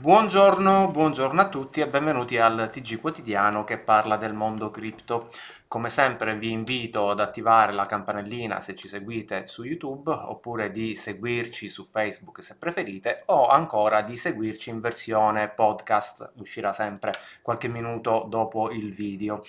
Buongiorno, buongiorno a tutti e benvenuti al TG quotidiano che parla del mondo cripto. Come sempre vi invito ad attivare la campanellina se ci seguite su YouTube oppure di seguirci su Facebook se preferite o ancora di seguirci in versione podcast, uscirà sempre qualche minuto dopo il video.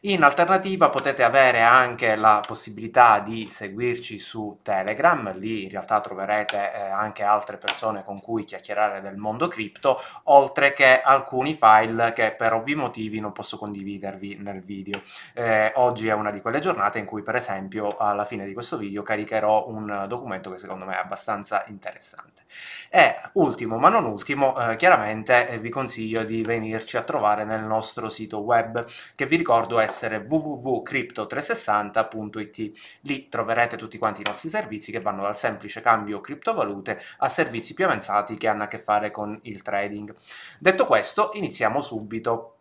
In alternativa potete avere anche la possibilità di seguirci su Telegram, lì in realtà troverete eh, anche altre persone con cui chiacchierare del mondo cripto, oltre che alcuni file che per ovvi motivi non posso condividervi nel video. Eh, oggi è una di quelle giornate in cui per esempio alla fine di questo video caricherò un documento che secondo me è abbastanza interessante. E ultimo ma non ultimo, eh, chiaramente eh, vi consiglio di venirci a trovare nel nostro sito web che vi ricordo essere www.crypto360.it. Lì troverete tutti quanti i nostri servizi che vanno dal semplice cambio criptovalute a servizi più avanzati che hanno a che fare con il trading. Detto questo, iniziamo subito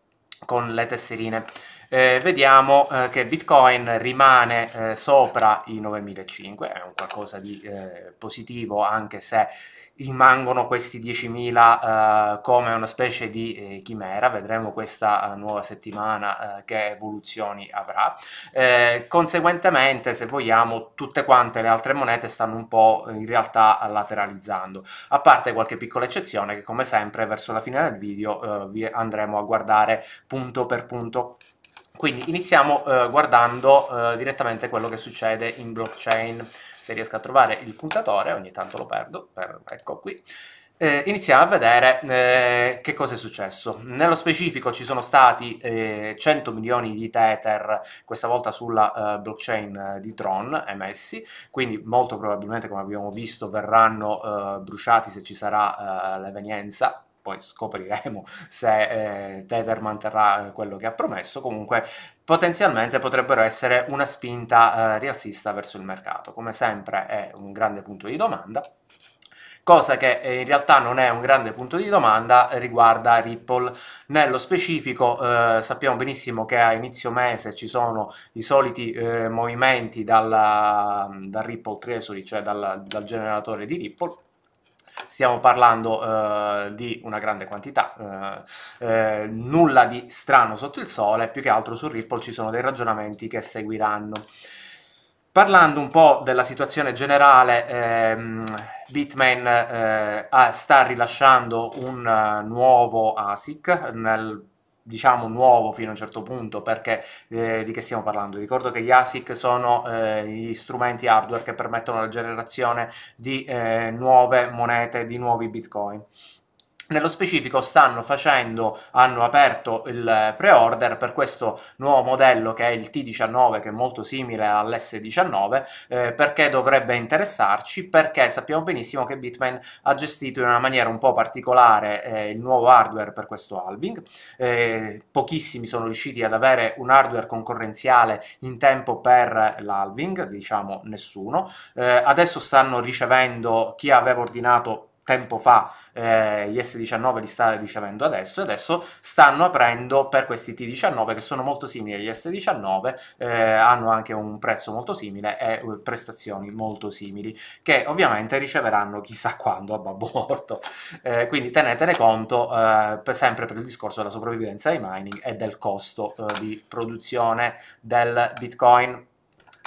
con le tesserine eh, vediamo eh, che Bitcoin rimane eh, sopra i 9.500, è un qualcosa di eh, positivo anche se rimangono questi 10.000 uh, come una specie di eh, chimera, vedremo questa uh, nuova settimana uh, che evoluzioni avrà. Eh, conseguentemente, se vogliamo, tutte quante le altre monete stanno un po' in realtà lateralizzando, a parte qualche piccola eccezione che come sempre verso la fine del video vi andremo a guardare punto per punto. Quindi iniziamo eh, guardando eh, direttamente quello che succede in blockchain. Se riesco a trovare il puntatore, ogni tanto lo perdo, per, ecco qui. Eh, iniziamo a vedere eh, che cosa è successo. Nello specifico ci sono stati eh, 100 milioni di Tether, questa volta sulla uh, blockchain di Tron, emessi, quindi molto probabilmente, come abbiamo visto, verranno bruciati se ci sarà l'evenienza poi scopriremo se eh, Tether manterrà eh, quello che ha promesso, comunque potenzialmente potrebbero essere una spinta eh, rialzista verso il mercato. Come sempre è un grande punto di domanda. Cosa che eh, in realtà non è un grande punto di domanda riguarda Ripple. Nello specifico eh, sappiamo benissimo che a inizio mese ci sono i soliti eh, movimenti dalla, dal Ripple Treasury, cioè dal, dal generatore di Ripple, stiamo parlando uh, di una grande quantità, uh, uh, nulla di strano sotto il sole, più che altro su Ripple ci sono dei ragionamenti che seguiranno. Parlando un po' della situazione generale, ehm, Bitmain eh, sta rilasciando un nuovo ASIC nel diciamo nuovo fino a un certo punto perché eh, di che stiamo parlando? Ricordo che gli ASIC sono eh, gli strumenti hardware che permettono la generazione di eh, nuove monete, di nuovi bitcoin. Nello specifico stanno facendo, hanno aperto il pre-order per questo nuovo modello che è il T19 che è molto simile all'S19 eh, perché dovrebbe interessarci? Perché sappiamo benissimo che Bitmain ha gestito in una maniera un po' particolare eh, il nuovo hardware per questo halving, eh, pochissimi sono riusciti ad avere un hardware concorrenziale in tempo per l'halving, diciamo nessuno, eh, adesso stanno ricevendo chi aveva ordinato tempo fa eh, gli S19 li sta ricevendo adesso e adesso stanno aprendo per questi T19 che sono molto simili agli S19 eh, hanno anche un prezzo molto simile e eh, prestazioni molto simili che ovviamente riceveranno chissà quando a babbo morto. Eh, quindi tenetene conto eh, per, sempre per il discorso della sopravvivenza dei mining e del costo eh, di produzione del bitcoin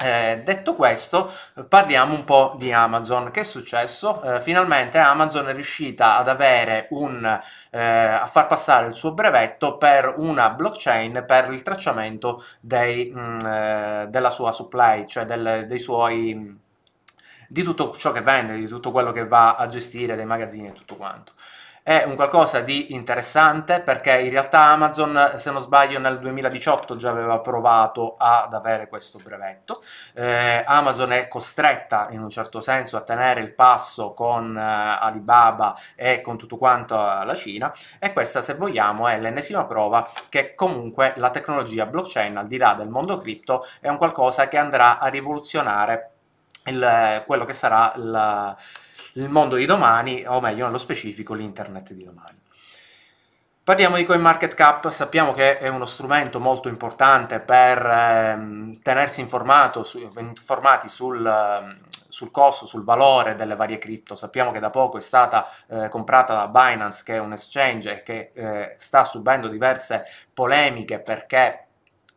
eh, detto questo, parliamo un po' di Amazon. Che è successo? Eh, finalmente Amazon è riuscita ad avere un, eh, a far passare il suo brevetto per una blockchain per il tracciamento dei, mh, mm, eh, della sua supply, cioè del, dei suoi di tutto ciò che vende, di tutto quello che va a gestire, dei magazzini e tutto quanto. È un qualcosa di interessante perché in realtà Amazon, se non sbaglio, nel 2018 già aveva provato ad avere questo brevetto. Eh, Amazon è costretta in un certo senso a tenere il passo con eh, Alibaba e con tutto quanto la Cina e questa, se vogliamo, è l'ennesima prova che comunque la tecnologia blockchain, al di là del mondo cripto, è un qualcosa che andrà a rivoluzionare il, quello che sarà il il mondo di domani, o meglio nello specifico l'internet di domani. Parliamo di CoinMarketCap, sappiamo che è uno strumento molto importante per ehm, tenersi su, informati sul, ehm, sul, costo, sul valore delle varie cripto. Sappiamo che da poco è stata eh, comprata da Binance, che è un exchange che eh, sta subendo diverse polemiche perché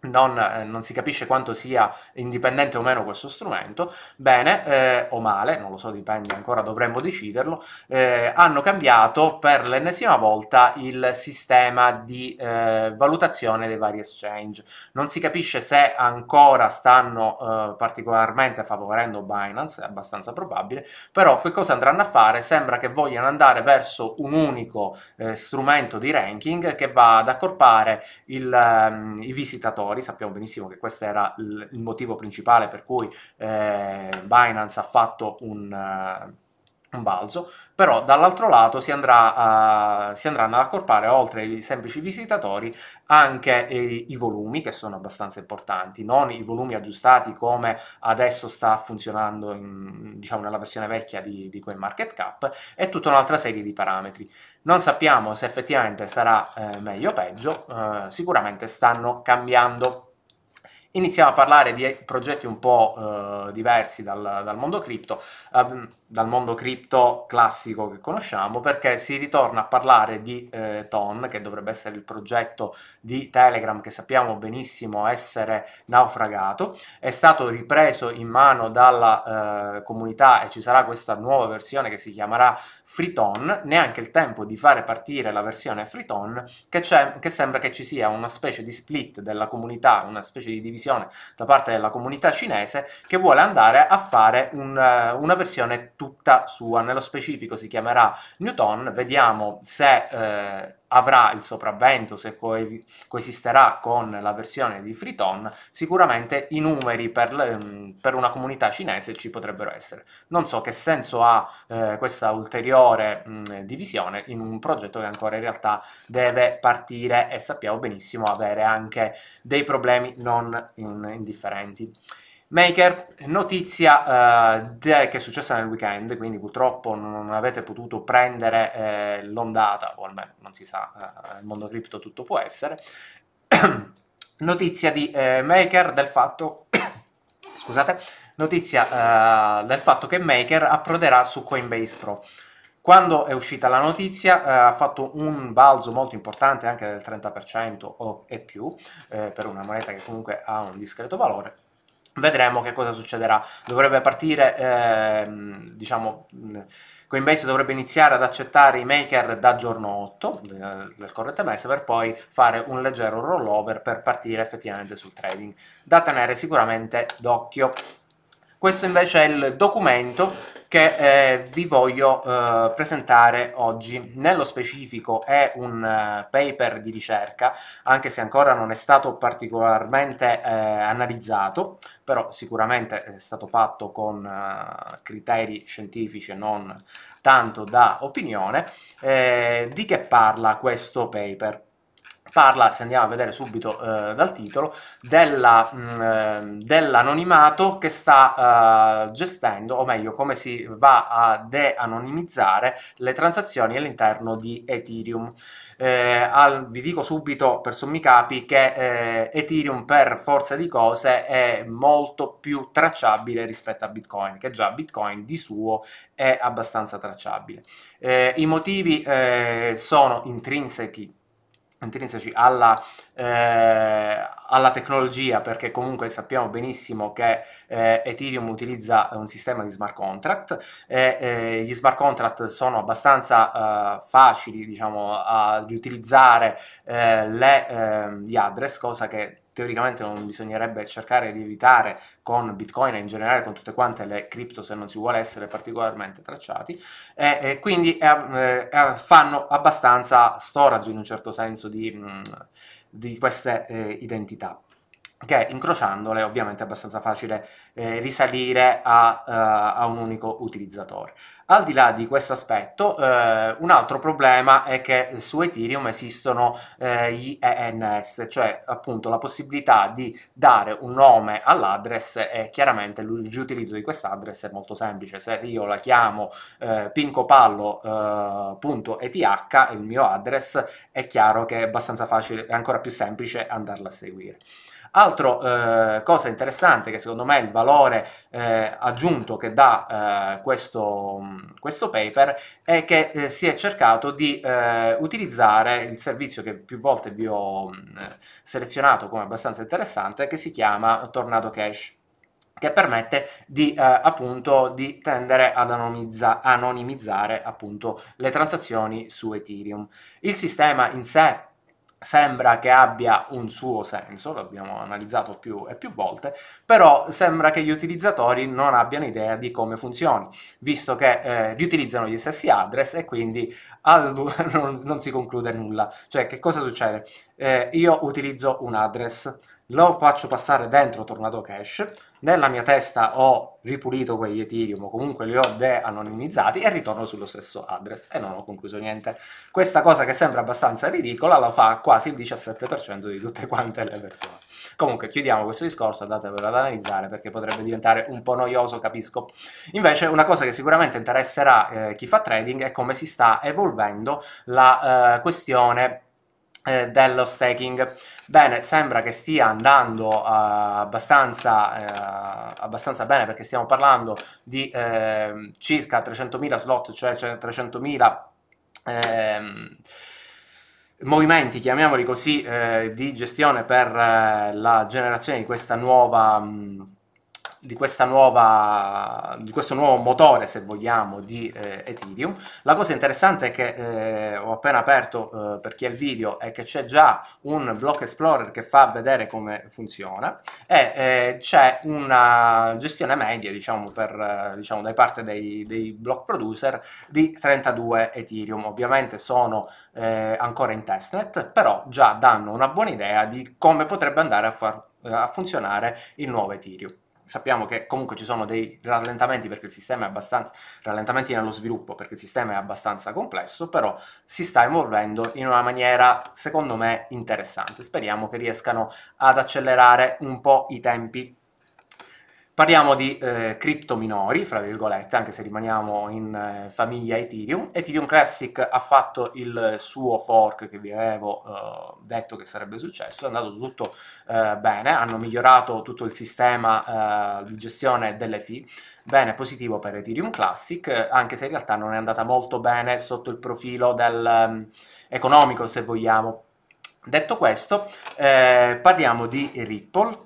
non, eh, non, si capisce quanto sia indipendente o meno questo strumento, bene eh, o male, non lo so, dipende ancora, dovremmo deciderlo, eh, hanno cambiato per l'ennesima volta il sistema di eh, valutazione dei vari exchange. Non si capisce se ancora stanno eh, particolarmente favorendo Binance, è abbastanza probabile, però che cosa andranno a fare? Sembra che vogliano andare verso un unico eh, strumento di ranking che va ad accorpare il, um, i visitatori giocatori, sappiamo benissimo che questo era il motivo principale per cui eh, Binance ha fatto un... Uh, un balzo, però dall'altro lato si, andrà a, si, andranno ad accorpare oltre ai semplici visitatori anche i, i, volumi che sono abbastanza importanti, non i volumi aggiustati come adesso sta funzionando in, diciamo, nella versione vecchia di, di CoinMarketCap e tutta un'altra serie di parametri. Non sappiamo se effettivamente sarà eh, meglio o peggio, eh, sicuramente stanno cambiando Iniziamo a parlare di progetti un po' eh, diversi dal, dal, mondo cripto, eh, dal mondo cripto classico che conosciamo, perché si ritorna a parlare di eh, Ton, che dovrebbe essere il progetto di Telegram che sappiamo benissimo essere naufragato. È stato ripreso in mano dalla eh, comunità e ci sarà questa nuova versione che si chiamerà Freeton. Neanche il tempo di fare partire la versione Freeton, che, che sembra che ci sia una specie di split della comunità, una specie di divisione decisione da parte della comunità cinese che vuole andare a fare un, eh, una versione tutta sua. Nello specifico si chiamerà Newton, vediamo se eh, avrà il sopravvento, se co- coesisterà con la versione di Freeton, sicuramente i numeri per, le, per, una comunità cinese ci potrebbero essere. Non so che senso ha eh, questa ulteriore mh, divisione in un progetto che ancora in realtà deve partire e sappiamo benissimo avere anche dei problemi non in, indifferenti. Maker, notizia de- che è successa nel weekend, quindi purtroppo non avete potuto prendere eh, l'ondata, o almeno non si sa, il mondo cripto tutto può essere. notizia di eh, Maker del fatto, scusate, notizia uh, del fatto che Maker approderà su Coinbase Pro. Quando è uscita la notizia ha fatto un balzo molto importante anche del 30% o e più eh, per una moneta che comunque ha un discreto valore Vedremo che cosa succederà. Dovrebbe partire, ehm, diciamo, Coinbase dovrebbe iniziare ad accettare i maker da giorno 8 del, del corrente mese per poi fare un leggero rollover per partire effettivamente sul trading. Da tenere sicuramente d'occhio. Questo invece è il documento che eh, vi voglio eh, presentare oggi. Nello specifico è un uh, paper di ricerca, anche se ancora non è stato particolarmente eh, analizzato, però sicuramente è stato fatto con uh, criteri scientifici e non tanto da opinione. Eh, di che parla questo paper? Parla, se andiamo a vedere subito eh, dal titolo, della, mh, mm, dell'anonimato che sta uh, gestendo, o meglio, come si va a de-anonimizzare le transazioni all'interno di Ethereum. Eh, al, vi dico subito per sommi capi che eh, Ethereum per forza di cose è molto più tracciabile rispetto a Bitcoin, che già Bitcoin di suo è abbastanza tracciabile. Eh, I motivi eh, sono intrinseci intrinseci alla, eh, alla, tecnologia perché comunque sappiamo benissimo che eh, Ethereum utilizza un sistema di smart contract e eh, gli smart contract sono abbastanza eh, facili diciamo a, di utilizzare eh, le, ehm, gli address cosa che teoricamente non bisognerebbe cercare di evitare con Bitcoin e in generale con tutte quante le cripto se non si vuole essere particolarmente tracciati. E, e quindi eh, eh, fanno abbastanza storage in un certo senso di, mm, di queste eh, identità che incrociandole ovviamente è abbastanza facile eh, risalire a, uh, a, un unico utilizzatore. Al di là di questo aspetto, eh, un altro problema è che su Ethereum esistono eh, gli ENS, cioè appunto la possibilità di dare un nome all'address e chiaramente l'utilizzo di quest'address è molto semplice. Se io la chiamo eh, pincopallo.eth, il mio address, è chiaro che è abbastanza facile, è ancora più semplice andarla a seguire. Altro eh, cosa interessante che secondo me è il valore eh, aggiunto che dà eh, questo, questo, paper è che eh, si è cercato di eh, utilizzare il servizio che più volte vi ho selezionato come abbastanza interessante che si chiama Tornado Cache che permette di, eh, appunto, di tendere ad anonimizza- anonimizzare appunto, le transazioni su Ethereum. Il sistema in sé sembra che abbia un suo senso, l'abbiamo analizzato più e più volte, però sembra che gli utilizzatori non abbiano idea di come funzioni, visto che eh, riutilizzano gli stessi address e quindi non, non, si conclude nulla. Cioè, che cosa succede? Eh, io utilizzo un address, lo faccio passare dentro Tornado Cache, nella mia testa ho ripulito quegli Ethereum o comunque li ho de-anonimizzati e ritorno sullo stesso address e non ho concluso niente. Questa cosa che sembra abbastanza ridicola la fa quasi il 17% di tutte quante le persone. Comunque chiudiamo questo discorso, andatevelo ad analizzare perché potrebbe diventare un po' noioso, capisco. Invece una cosa che sicuramente interesserà eh, chi fa trading è come si sta evolvendo la eh, questione eh, dello staking. Bene, sembra che stia andando uh, abbastanza, uh, abbastanza, bene perché stiamo parlando di uh, circa 300.000 slot, cioè, cioè 300.000 ehm, movimenti, chiamiamoli così, eh, di gestione per eh, la generazione di questa nuova... Mh, di, nuova, di, questo nuovo motore, se vogliamo, di eh, Ethereum. La cosa interessante è che eh, ho appena aperto eh, per chi ha il video è che c'è già un block explorer che fa vedere come funziona e eh, c'è una gestione media, diciamo, per, eh, diciamo da parte dei, dei, block producer di 32 Ethereum. Ovviamente sono eh, ancora in testnet, però già danno una buona idea di come potrebbe andare a, far, a funzionare il nuovo Ethereum sappiamo che comunque ci sono dei rallentamenti perché il sistema è abbastanza rallentamenti nello sviluppo perché il sistema è abbastanza complesso, però si sta evolvendo in una maniera secondo me interessante. Speriamo che riescano ad accelerare un po' i tempi Parliamo di eh, cripto minori, fra virgolette, anche se rimaniamo in eh, famiglia Ethereum. Ethereum Classic ha fatto il suo fork che vi avevo eh, detto che sarebbe successo, è andato tutto eh, bene, hanno migliorato tutto il sistema eh, di gestione delle fee. Bene, positivo per Ethereum Classic, anche se in realtà non è andata molto bene sotto il profilo del, um, economico, se vogliamo. Detto questo, eh, parliamo di Ripple,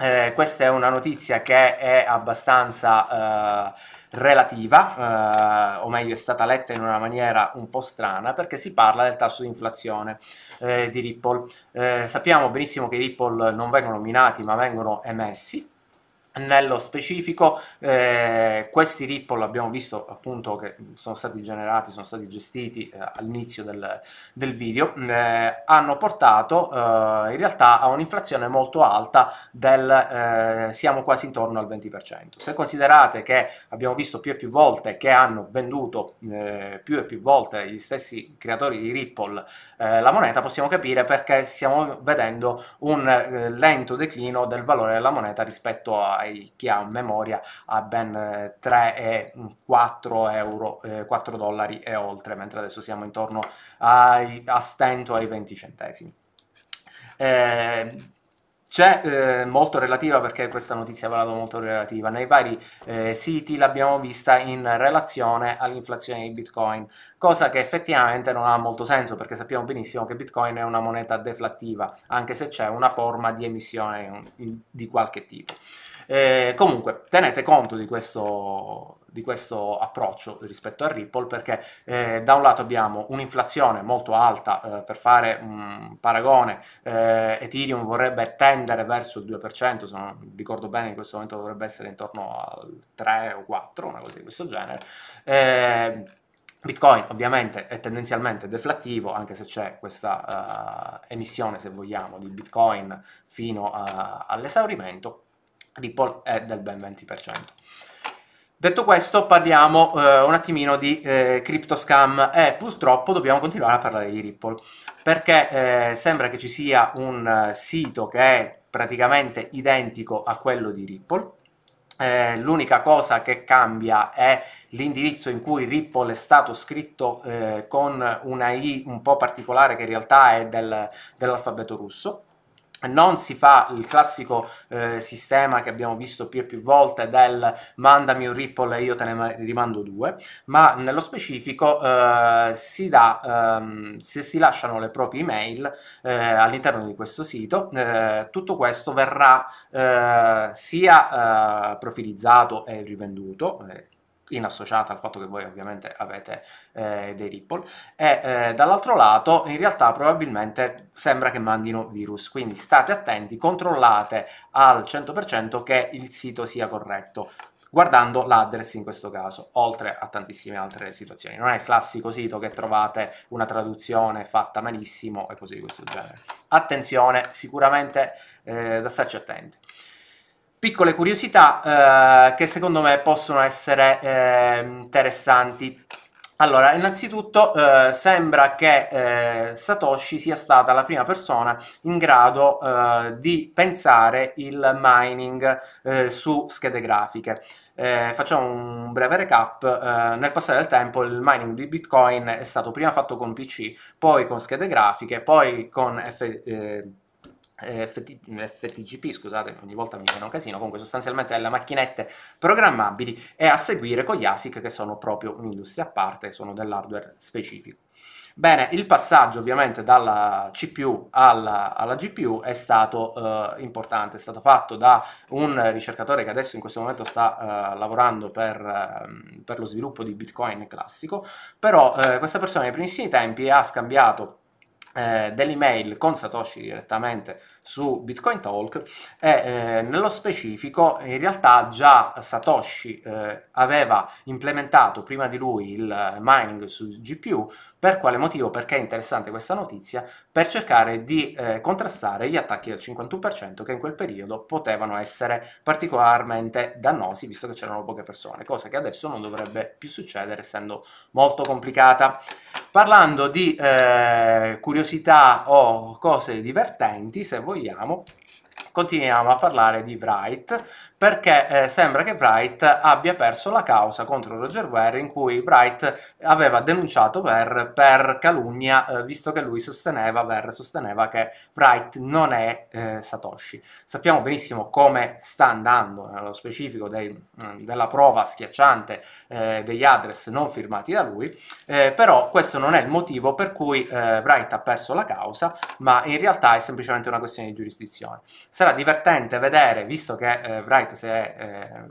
eh, questa è una notizia che è abbastanza eh, relativa, eh, o meglio è stata letta in una maniera un po' strana, perché si parla del tasso di inflazione eh, di Ripple. Eh, sappiamo benissimo che i Ripple non vengono minati ma vengono emessi, nello specifico, eh, questi Ripple abbiamo visto appunto che sono stati generati, sono stati gestiti eh, all'inizio del, del, video, eh, hanno portato eh, in realtà a un'inflazione molto alta del eh, siamo quasi intorno al 20%. Se considerate che abbiamo visto più e più volte che hanno venduto eh, più e più volte gli stessi creatori di Ripple la moneta, possiamo capire perché stiamo vedendo un lento declino del valore della moneta rispetto a chi ha memoria ha ben 3 eh, e 4 euro, eh, 4 dollari e oltre, mentre adesso siamo intorno ai, a stento ai 20 centesimi. Eh, c'è eh, molto relativa perché questa notizia ha parlato molto relativa. Nei vari eh, siti l'abbiamo vista in relazione all'inflazione di Bitcoin, cosa che effettivamente non ha molto senso perché sappiamo benissimo che Bitcoin è una moneta deflattiva, anche se c'è una forma di emissione di qualche tipo. Eh, comunque, tenete conto di questo, di questo approccio rispetto a Ripple perché eh, da un lato abbiamo un'inflazione molto alta, eh, per fare un paragone, eh, Ethereum vorrebbe tendere verso il 2%, se non ricordo bene in questo momento dovrebbe essere intorno al 3 o 4, una cosa di questo genere. Eh, Bitcoin ovviamente è tendenzialmente deflattivo, anche se c'è questa uh, emissione, se vogliamo, di Bitcoin fino uh, all'esaurimento Ripple è del ben 20%. Detto questo, parliamo eh, un attimino di eh, crypto scam e purtroppo dobbiamo continuare a parlare di Ripple perché eh, sembra che ci sia un sito che è praticamente identico a quello di Ripple. Eh, l'unica cosa che cambia è l'indirizzo in cui Ripple è stato scritto eh, con una I un po' particolare che in realtà è del, dell'alfabeto russo non si fa il classico eh, sistema che abbiamo visto più e più volte del mandami un ripple e io te ne rimando due, ma nello specifico eh, si dà, ehm, se si lasciano le proprie email eh, all'interno di questo sito, eh, tutto questo verrà eh, sia eh, profilizzato e rivenduto, in associata al fatto che voi ovviamente avete eh, dei Ripple e eh, dall'altro lato in realtà probabilmente sembra che mandino virus quindi state attenti controllate al 100% che il sito sia corretto guardando l'address in questo caso, oltre a tantissime altre situazioni. Non è il classico sito che trovate una traduzione fatta malissimo e così di questo genere. Attenzione, sicuramente eh, da starci attenti piccole curiosità eh, che secondo me possono essere eh, interessanti. Allora, innanzitutto eh, sembra che eh, Satoshi sia stata la prima persona in grado eh, di pensare il mining eh, su schede grafiche. facciamo un breve recap. nel passare del tempo il mining di Bitcoin è stato prima fatto con PC, poi con schede grafiche, poi con F FT, FTGP, scusate, ogni volta mi viene un casino, comunque sostanzialmente le macchinette programmabili e a seguire con gli ASIC che sono proprio un'industria a parte, sono dell'hardware specifico. Bene, il passaggio ovviamente dalla CPU alla, alla GPU è stato uh, importante, è stato fatto da un ricercatore che adesso in questo momento sta uh, lavorando per, uh, per, lo sviluppo di Bitcoin classico, però questa persona nei primissimi tempi ha scambiato eh, dell'email con Satoshi direttamente su Bitcoin Talk e eh, nello specifico in realtà già Satoshi eh, aveva implementato prima di lui il mining su GPU per quale motivo? Perché è interessante questa notizia? Per cercare di eh, contrastare gli attacchi del 51% che in quel periodo potevano essere particolarmente dannosi visto che c'erano poche persone, cosa che adesso non dovrebbe più succedere essendo molto complicata. Parlando di eh, curiosità o cose divertenti, se vogliamo, continuiamo a parlare di Wright perché eh, sembra che Bright abbia perso la causa contro Roger Ware in cui Bright aveva denunciato Ver per calunnia eh, visto che lui sosteneva, Ver sosteneva che Bright non è eh, Satoshi. Sappiamo benissimo come sta andando nello specifico dei, mm, della prova schiacciante eh, degli address non firmati da lui, eh, però questo non è il motivo per cui eh, Bright ha perso la causa, ma in realtà è semplicemente una questione di giurisdizione. Sarà divertente vedere, visto che Bright White si è, eh,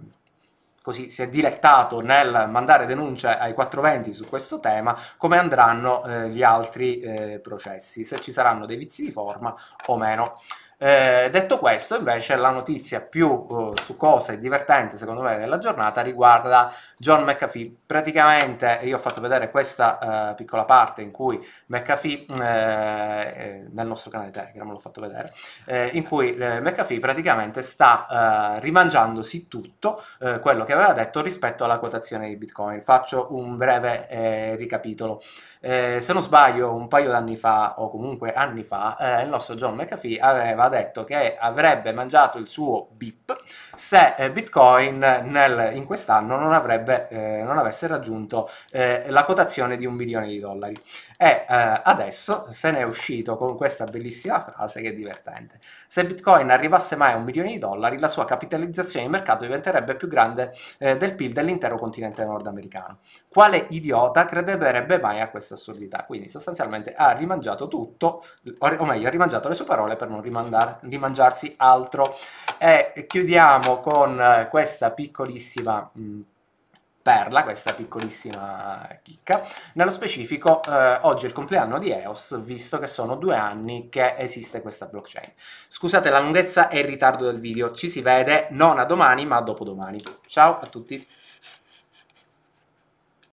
così, si è dilettato nel mandare denunce ai 420 su questo tema, come andranno eh, gli altri eh, processi, se ci saranno dei vizi di forma o meno. Eh, detto questo, invece, la notizia più uh, succosa e divertente, secondo me, della giornata riguarda John McAfee. Praticamente, io ho fatto vedere questa uh, piccola parte in cui McAfee, eh, nel nostro canale Telegram l'ho fatto vedere, eh, in cui eh, McAfee praticamente sta eh, rimangiandosi tutto quello che aveva detto rispetto alla quotazione di Bitcoin. Faccio un breve ricapitolo. Eh, se non sbaglio, un paio d'anni fa, o comunque anni fa, eh, il nostro John McAfee aveva detto che avrebbe mangiato il suo BIP se eh, Bitcoin nel, in quest'anno non, avrebbe, eh, non avesse raggiunto eh, la quotazione di un milione di dollari. E eh, adesso se ne è uscito con questa bellissima frase che è divertente. Se Bitcoin arrivasse mai a un milione di dollari, la sua capitalizzazione di mercato diventerebbe più grande del PIL dell'intero continente nordamericano. Quale idiota crederebbe mai a questa assurdità. Quindi sostanzialmente ha rimangiato tutto, o meglio, ha rimangiato le sue parole per non rimangiarsi altro. E chiudiamo con questa piccolissima... Mh, perla, questa piccolissima chicca. Nello specifico, eh, oggi è il compleanno di EOS, visto che sono due anni che esiste questa blockchain. Scusate la lunghezza e il ritardo del video, ci si vede non a domani ma a dopodomani. Ciao a tutti!